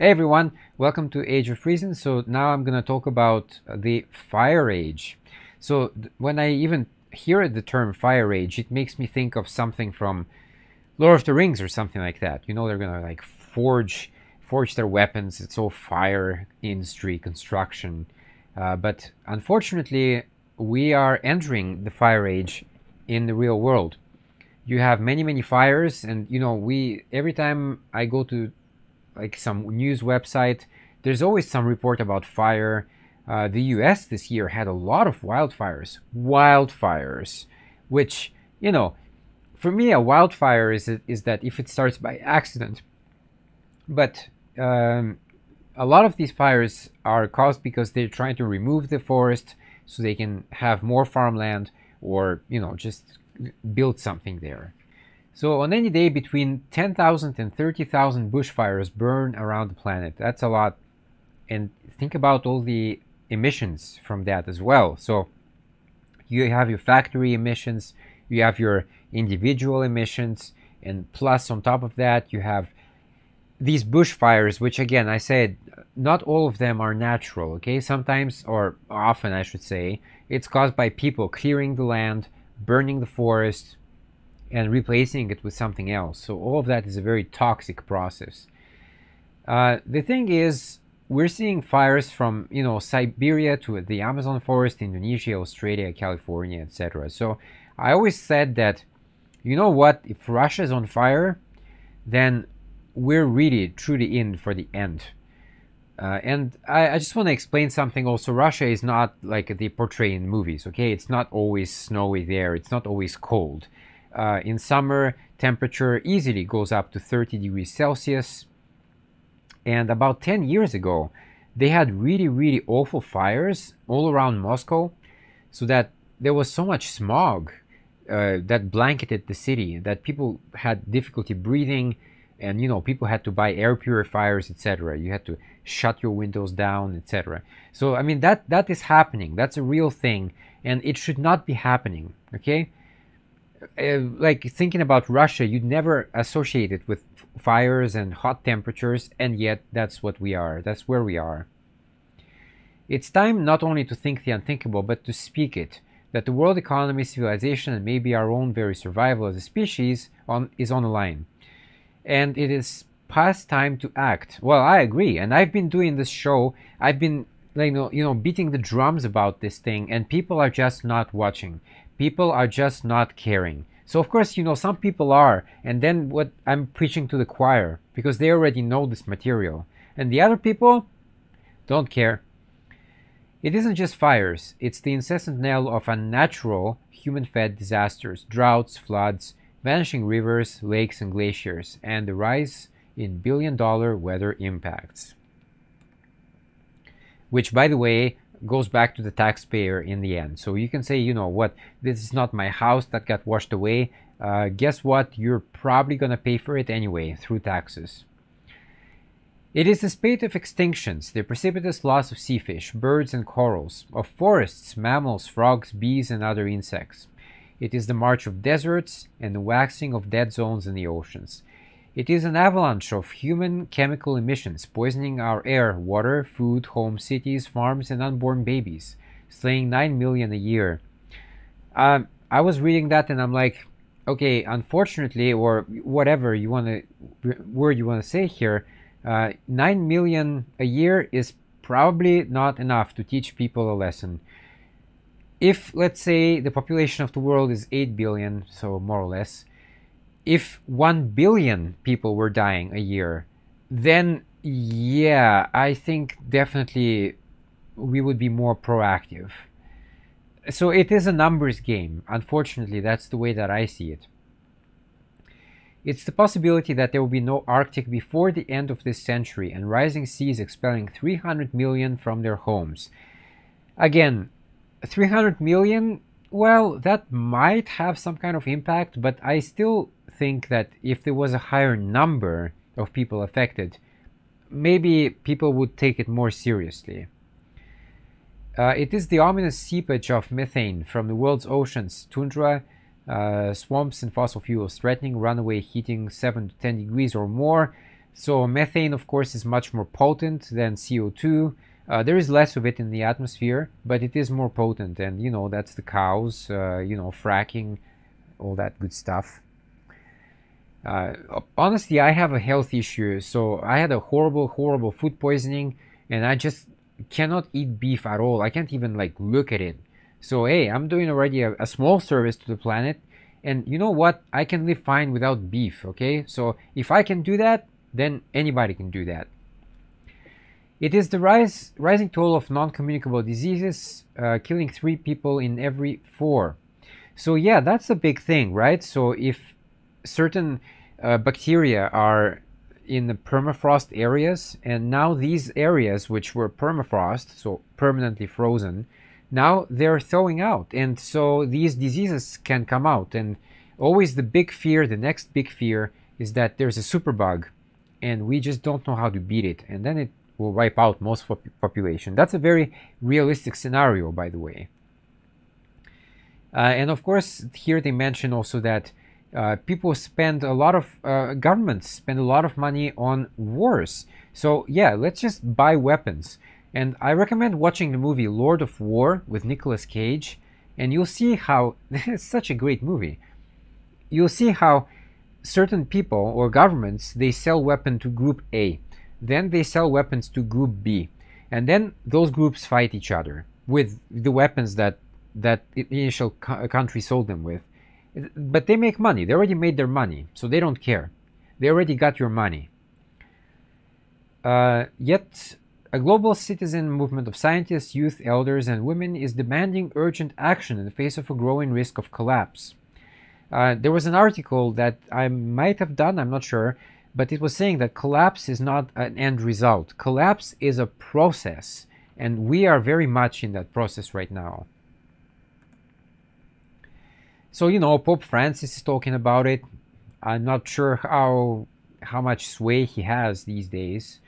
Hey everyone, welcome to Age of Reason. So now I'm going to talk about the Fire Age. So when I even hear the term Fire Age, it makes me think of something from Lord of the Rings or something like that. You know, they're going to like forge forge their weapons. It's all fire industry construction. Uh, but unfortunately, we are entering the Fire Age in the real world you have many many fires and you know we every time i go to like some news website. There's always some report about fire. Uh, the us this year had a lot of wildfires wildfires which you know for me a wildfire is is that if it starts by accident. But um, a lot of these fires are caused because they're trying to remove the forest so they can have more farmland or you know just build something there. So on any day between 10,000 and 30,000 bushfires burn around the planet. That's a lot. And think about all the emissions from that as well. So you have your factory emissions, you have your individual emissions, and plus on top of that you have these bushfires, which again I said not all of them are natural. Okay, sometimes or often I should say it's caused by people clearing the land burning the forest and replacing it with something else. So all of that is a very toxic process. Uh, the thing is, we're seeing fires from you know Siberia to the Amazon forest, Indonesia, Australia, California, etc. So I always said that, you know what, if Russia is on fire, then we're really truly in for the end. Uh, and I, I just want to explain something also. Russia is not like they portray in movies, okay? It's not always snowy there, it's not always cold. Uh, in summer, temperature easily goes up to 30 degrees Celsius. And about 10 years ago, they had really, really awful fires all around Moscow, so that there was so much smog uh, that blanketed the city that people had difficulty breathing and you know people had to buy air purifiers etc you had to shut your windows down etc so i mean that that is happening. That's a real thing and it should not be happening okay uh, like thinking about russia you'd never associate it with fires and hot temperatures and yet that's what we are that's where we are it's time not only to think the unthinkable but to speak it that the world economy civilization and maybe our own very survival as a species on, is on the line and it is past time to act. Well, I agree, and I've been doing this show. I've been know, you know, beating the drums about this thing, and people are just not watching. People are just not caring. So of course, you know, some people are, and then what I'm preaching to the choir because they already know this material, and the other people don't care. It isn't just fires; it's the incessant knell of unnatural, human-fed disasters, droughts, floods, vanishing rivers, lakes, and glaciers, and the rise in billion dollar weather impacts. Which, by the way, goes back to the taxpayer in the end. So you can say, you know what, this is not my house that got washed away. Uh, guess what? You're probably going to pay for it anyway through taxes. It is the spate of extinctions, the precipitous loss of sea fish, birds, and corals, of forests, mammals, frogs, bees, and other insects. It is the march of deserts and the waxing of dead zones in the oceans. It is an avalanche of human chemical emissions poisoning our air, water, food, homes, cities, farms, and unborn babies, slaying 9 million a year. Um, I was reading that and I'm like, okay, unfortunately, or whatever you want to word you want to say here, uh, 9 million a year is probably not enough to teach people a lesson if let's say the population of the world is 8 billion so more or less if 1 billion people were dying a year then yeah i think definitely we would be more proactive. So it is a numbers game. Unfortunately that's the way that i see it. It's the possibility that there will be no Arctic before the end of this century and rising seas expelling 300 million from their homes. Again, 300 million, well, that might have some kind of impact, but I still think that if there was a higher number of people affected, maybe people would take it more seriously. Uh, it is the ominous seepage of methane from the world's oceans, tundra, uh, swamps, and fossil fuels, threatening runaway heating 7 to 10 degrees or more, So methane, of course, is much more potent than CO2. Uh, there is less of it in the atmosphere, but it is more potent, and you know that's the cows, uh, you know, fracking, all that good stuff. Uh, honestly, I have a health issue, so I had a horrible, horrible food poisoning, and I just cannot eat beef at all. I can't even like look at it. So hey, I'm doing already a, a small service to the planet, and you know what? I can live fine without beef. Okay, so if I can do that, then anybody can do that. It is the rise, rising toll of non-communicable diseases, uh, killing three people in every four. So yeah, that's a big thing, right? So if certain uh, bacteria are in the permafrost areas, and now these areas which were permafrost, so permanently frozen, now they're thawing out, and so these diseases can come out. And always the big fear, the next big fear, is that there's a superbug, and we just don't know how to beat it, and then it will wipe out most population. That's a very realistic scenario, by the way. Uh, and of course, here they mention also that uh, people spend a lot of uh, governments spend a lot of money on wars. So yeah, let's just buy weapons. And I recommend watching the movie Lord of War with Nicolas Cage, and you'll see how it's such a great movie. You'll see how certain people or governments they sell weapon to Group A then they sell weapons to Group B, and then those groups fight each other with the weapons that that initial co- country sold them with. But they make money. They already made their money, so they don't care. They already got your money. Uh, yet, a global citizen movement of scientists, youth, elders, and women is demanding urgent action in the face of a growing risk of collapse. Uh, there was an article that I might have done, I'm not sure, but it was saying that collapse is not an end result. Collapse is a process, and we are very much in that process right now. So, you know, Pope Francis is talking about it. I'm not sure how how much sway he has these days.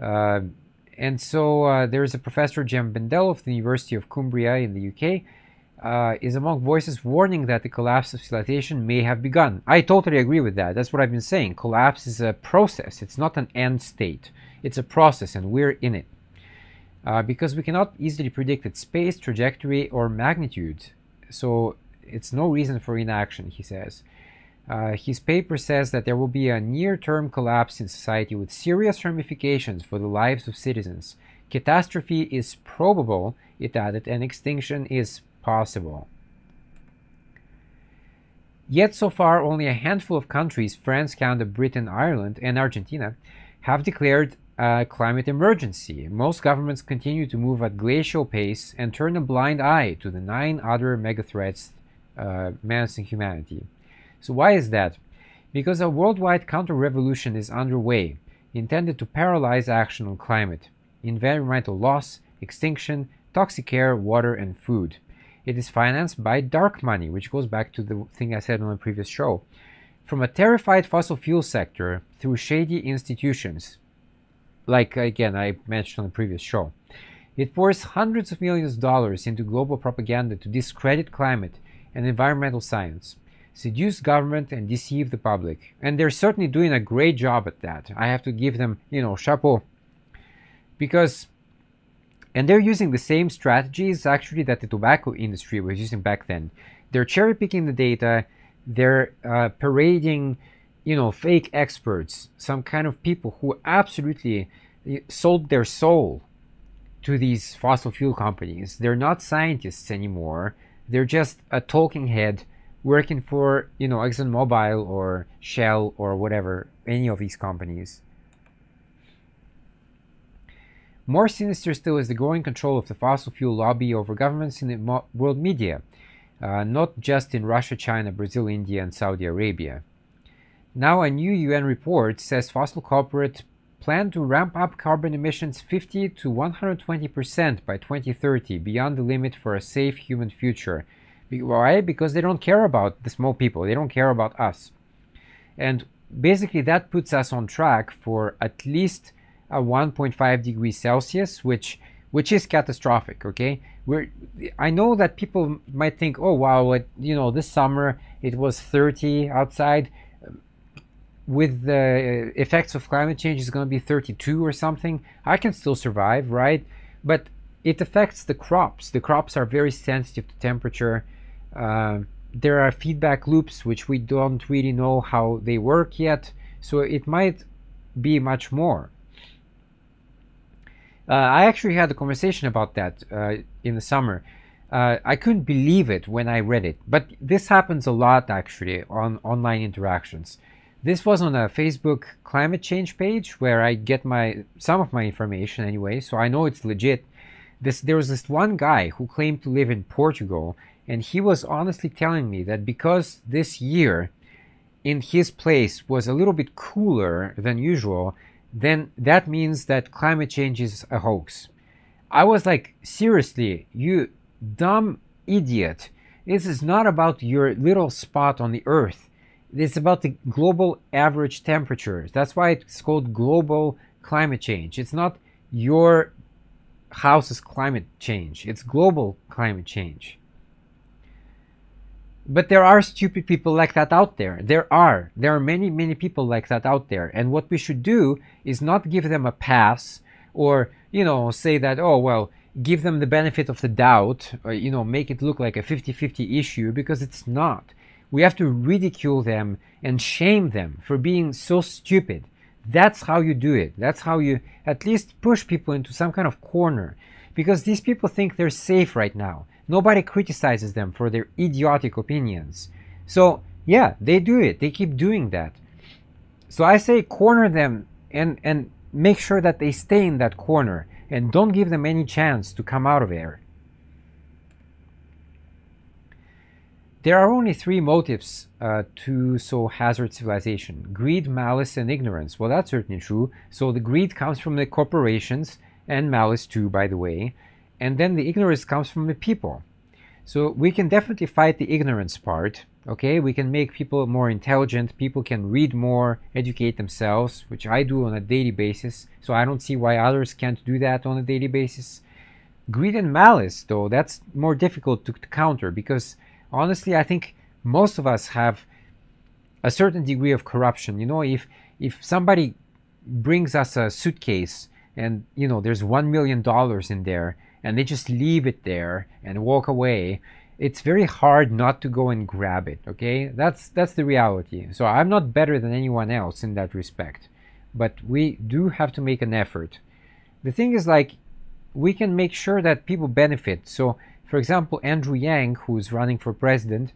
Uh, and so uh, there's a professor, Jem Bendell of the University of Cumbria in the UK, uh, is among voices warning that the collapse of civilization may have begun. I totally agree with that. That's what I've been saying. Collapse is a process, it's not an end state. It's a process, and we're in it. Uh, because we cannot easily predict its space, trajectory, or magnitude. So it's no reason for inaction, he says. Uh, his paper says that there will be a near term collapse in society with serious ramifications for the lives of citizens. Catastrophe is probable, it added, and extinction is possible. Yet so far, only a handful of countries, France, Canada, Britain, Ireland, and Argentina, have declared a climate emergency. Most governments continue to move at glacial pace and turn a blind eye to the nine other megathreats uh, menacing humanity. So why is that? Because a worldwide counter-revolution is underway, intended to paralyze action on climate, environmental loss, extinction, toxic air, water, and food. It is financed by dark money, which goes back to the thing I said on the previous show. From a terrified fossil fuel sector through shady institutions, like again I mentioned on the previous show. It pours hundreds of millions of dollars into global propaganda to discredit climate and environmental science, seduce government, and deceive the public. And they're certainly doing a great job at that. I have to give them, you know, chapeau. Because and they're using the same strategies actually that the tobacco industry was using back then. They're cherry picking the data, they're uh, parading, you know, fake experts, some kind of people who absolutely eh, sold their soul to these fossil fuel companies. They're not scientists anymore. They're just a talking head working for, you know, ExxonMobil or Shell or whatever, any of these companies. More sinister still is the growing control of the fossil fuel lobby over governments in the world media, uh, not just in Russia, China, Brazil, India, and Saudi Arabia. Now, a new UN report says fossil corporate plan to ramp up carbon emissions 50 to 120% by 2030, beyond the limit for a safe human future. Why? Because they don't care about the small people, they don't care about us. And basically, that puts us on track for at least a 1.5 degrees Celsius, which which is catastrophic. Okay, we're I know that people might think, oh wow, you know, this summer it was 30 outside. With the effects of climate change is going to be 32 or something, I can still survive, right? But it affects the crops. The crops are very sensitive to temperature. Uh, there are feedback loops which we don't really know how they work yet, so it might be much more. Uh, I actually had a conversation about that uh, in the summer. Uh, I couldn't believe it when I read it, but this happens a lot actually on online interactions. This was on a Facebook climate change page where I get my some of my information anyway, so I know it's legit. This there was this one guy who claimed to live in Portugal, and he was honestly telling me that because this year in his place was a little bit cooler than usual, then that means that climate change is a hoax. I was like, seriously, you dumb idiot. This is not about your little spot on the earth. It's about the global average temperatures. That's why it's called global climate change. It's not your house's climate change, it's global climate change. But there are stupid people like that out there. There are. There are many, many people like that out there. And what we should do is not give them a pass or, you know, say that, oh, well, give them the benefit of the doubt or, you know, make it look like a 50 50 issue because it's not. We have to ridicule them and shame them for being so stupid. That's how you do it. That's how you at least push people into some kind of corner because these people think they're safe right now. Nobody criticizes them for their idiotic opinions. So, yeah, they do it. They keep doing that. So I say corner them and, and make sure that they stay in that corner and don't give them any chance to come out of there. There are only three motives uh, to so hazard civilization greed, malice, and ignorance. Well, that's certainly true. So the greed comes from the corporations, and malice too, by the way and then the ignorance comes from the people. So we can definitely fight the ignorance part. Okay, we can make people more intelligent. People can read more, educate themselves, which I do on a daily basis. So I don't see why others can't do that on a daily basis. Greed and malice, though, that's more difficult to, to counter because honestly, I think most of us have a certain degree of corruption. You know, if if somebody brings us a suitcase and you know there's one million dollars in there and they just leave it there and walk away it's very hard not to go and grab it okay? That's that's the reality. So i'm not better than anyone else in that respect but we do have to make an effort. The thing is like we can make sure that people benefit. So for example andrew yang who's running for president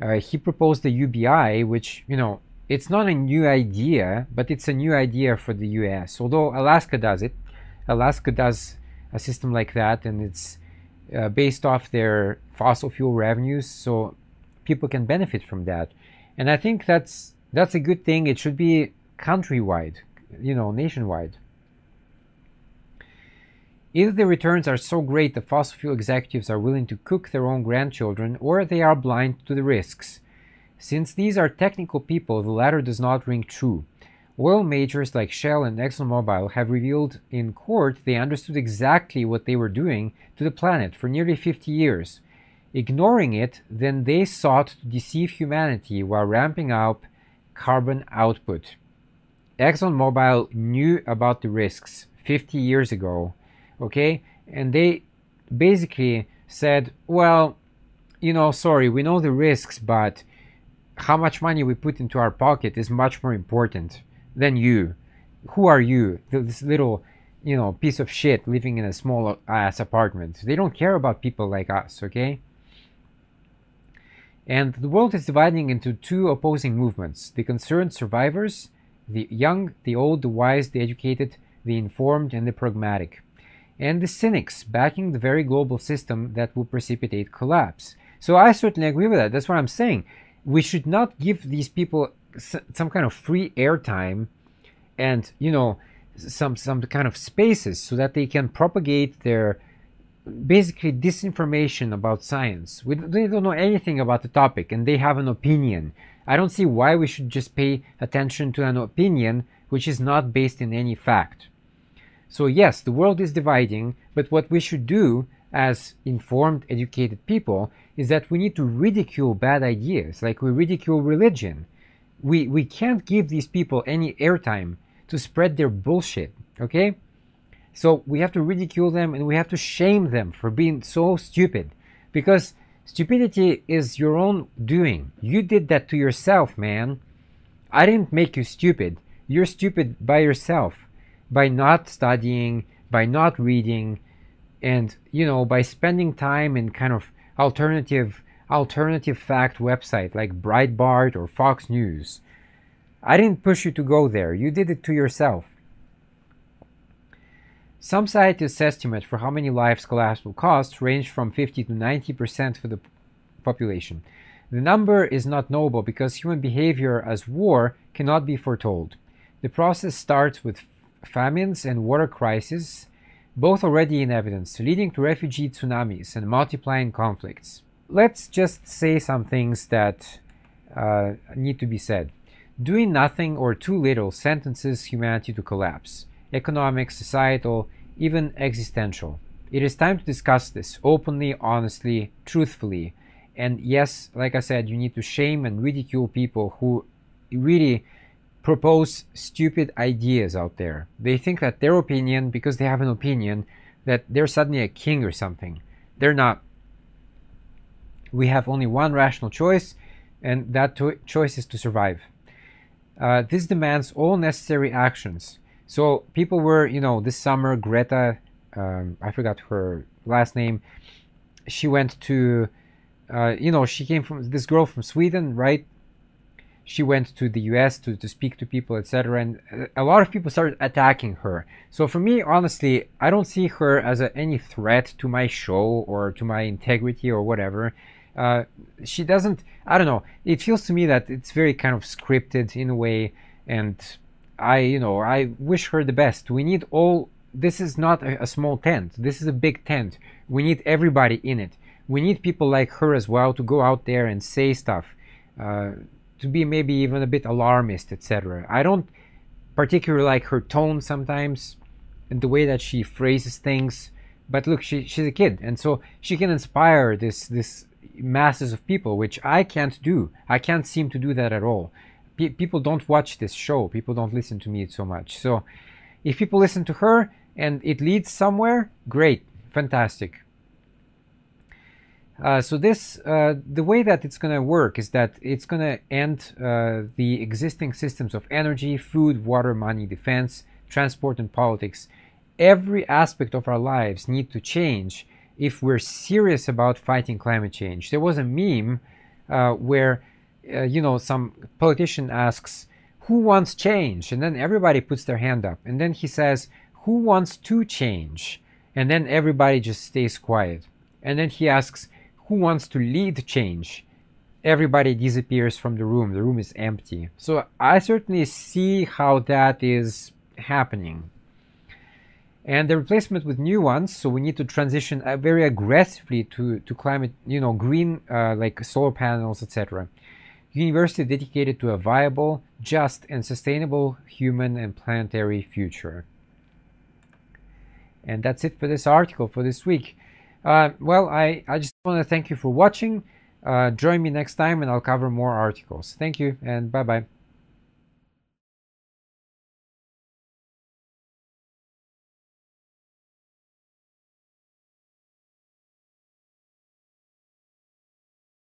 uh, he proposed the ubi which you know it's not a new idea but it's a new idea for the us although alaska does it alaska does a system like that, and it's uh, based off their fossil fuel revenues, so people can benefit from that. And I think that's that's a good thing. It should be countrywide, you know, nationwide. Either the returns are so great the fossil fuel executives are willing to cook their own grandchildren, or they are blind to the risks. Since these are technical people, the latter does not ring true. Oil majors like Shell and ExxonMobil have revealed in court they understood exactly what they were doing to the planet for nearly 50 years. Ignoring it, then they sought to deceive humanity while ramping up carbon output. ExxonMobil knew about the risks 50 years ago, okay? And they basically said, well, you know, sorry, we know the risks, but how much money we put into our pocket is much more important than you. Who are you? This little, you know, piece of shit living in a small ass apartment. They don't care about people like us, okay? And the world is dividing into two opposing movements the concerned survivors, the young, the old, the wise, the educated, the informed, and the pragmatic, and the cynics backing the very global system that will precipitate collapse. So I certainly agree with that. That's what I'm saying. We should not give these people some kind of free airtime and you know some some kind of spaces so that they can propagate their basically disinformation about science. We, they don't know anything about the topic and they have an opinion. I don't see why we should just pay attention to an opinion which is not based in any fact. So, yes, the world is dividing, but what we should do as informed, educated people is that we need to ridicule bad ideas, like we ridicule religion We, we can't give these people any airtime to spread their bullshit, okay? So we have to ridicule them and we have to shame them for being so stupid because stupidity is your own doing. You did that to yourself, man. I didn't make you stupid. You're stupid by yourself by not studying, by not reading, and you know, by spending time in kind of alternative alternative fact website like Breitbart or Fox News. I didn't push you to go there. You did it to yourself. Some scientists estimate for how many lives collapse will cost range from 50 to 90% for the population. The number is not knowable because human behavior as war cannot be foretold. The process starts with famines and water crises, both already in evidence, leading to refugee tsunamis and multiplying conflicts. Let's just say some things that uh, need to be said. Doing nothing or too little sentences humanity to collapse economic, societal, even existential. It is time to discuss this openly, honestly, truthfully. And yes, like I said, you need to shame and ridicule people who really propose stupid ideas out there. They think that their opinion, because they have an opinion, that they're suddenly a king or something. They're not. We have only one rational choice, and that choice is to survive. Uh, this demands all necessary actions so people were, you know, this summer, Greta, um, I forgot her last name, she went to, uh, you know, she came from this girl from Sweden, right? She went to the US to, to speak to people, etc. And a lot of people started attacking her. So for me, honestly, I don't see her as a, any threat to my show or to my integrity or whatever. Uh, she doesn't, I don't know, it feels to me that it's very kind of scripted in a way and I, you know, I wish her the best. We need all. This is not a, a, small tent. This is a big tent. We need everybody in it. We need people like her as well to go out there and say stuff, uh, to be maybe even a bit alarmist, etc. I don't particularly like her tone sometimes, and the way that she phrases things. But look, she, she's a kid, and so she can inspire this this masses of people, which I can't do. I can't seem to do that at all pe- people don't watch this show. People don't listen to me so much. So if people listen to her and it leads somewhere, great, fantastic. Uh, so this, uh, the way that it's going to work is that it's going to end uh, the existing systems of energy, food, water, money, defense, transport, and politics. Every aspect of our lives need to change if we're serious about fighting climate change. There was a meme uh, where uh, you know, some politician asks, who wants change? And then everybody puts their hand up. And then he says, who wants to change? And then everybody just stays quiet. And then he asks, who wants to lead change? Everybody disappears from the room. The room is empty. So I certainly see how that is happening. And the replacement with new ones, so we need to transition uh, very aggressively to, to climate, you know, green, uh, like solar panels, etc university dedicated to a viable, just, and sustainable human and planetary future. And that's it for this article for this week. Uh, well, I, I just want to thank you for watching. Uh, join me next time and I'll cover more articles. Thank you and bye bye.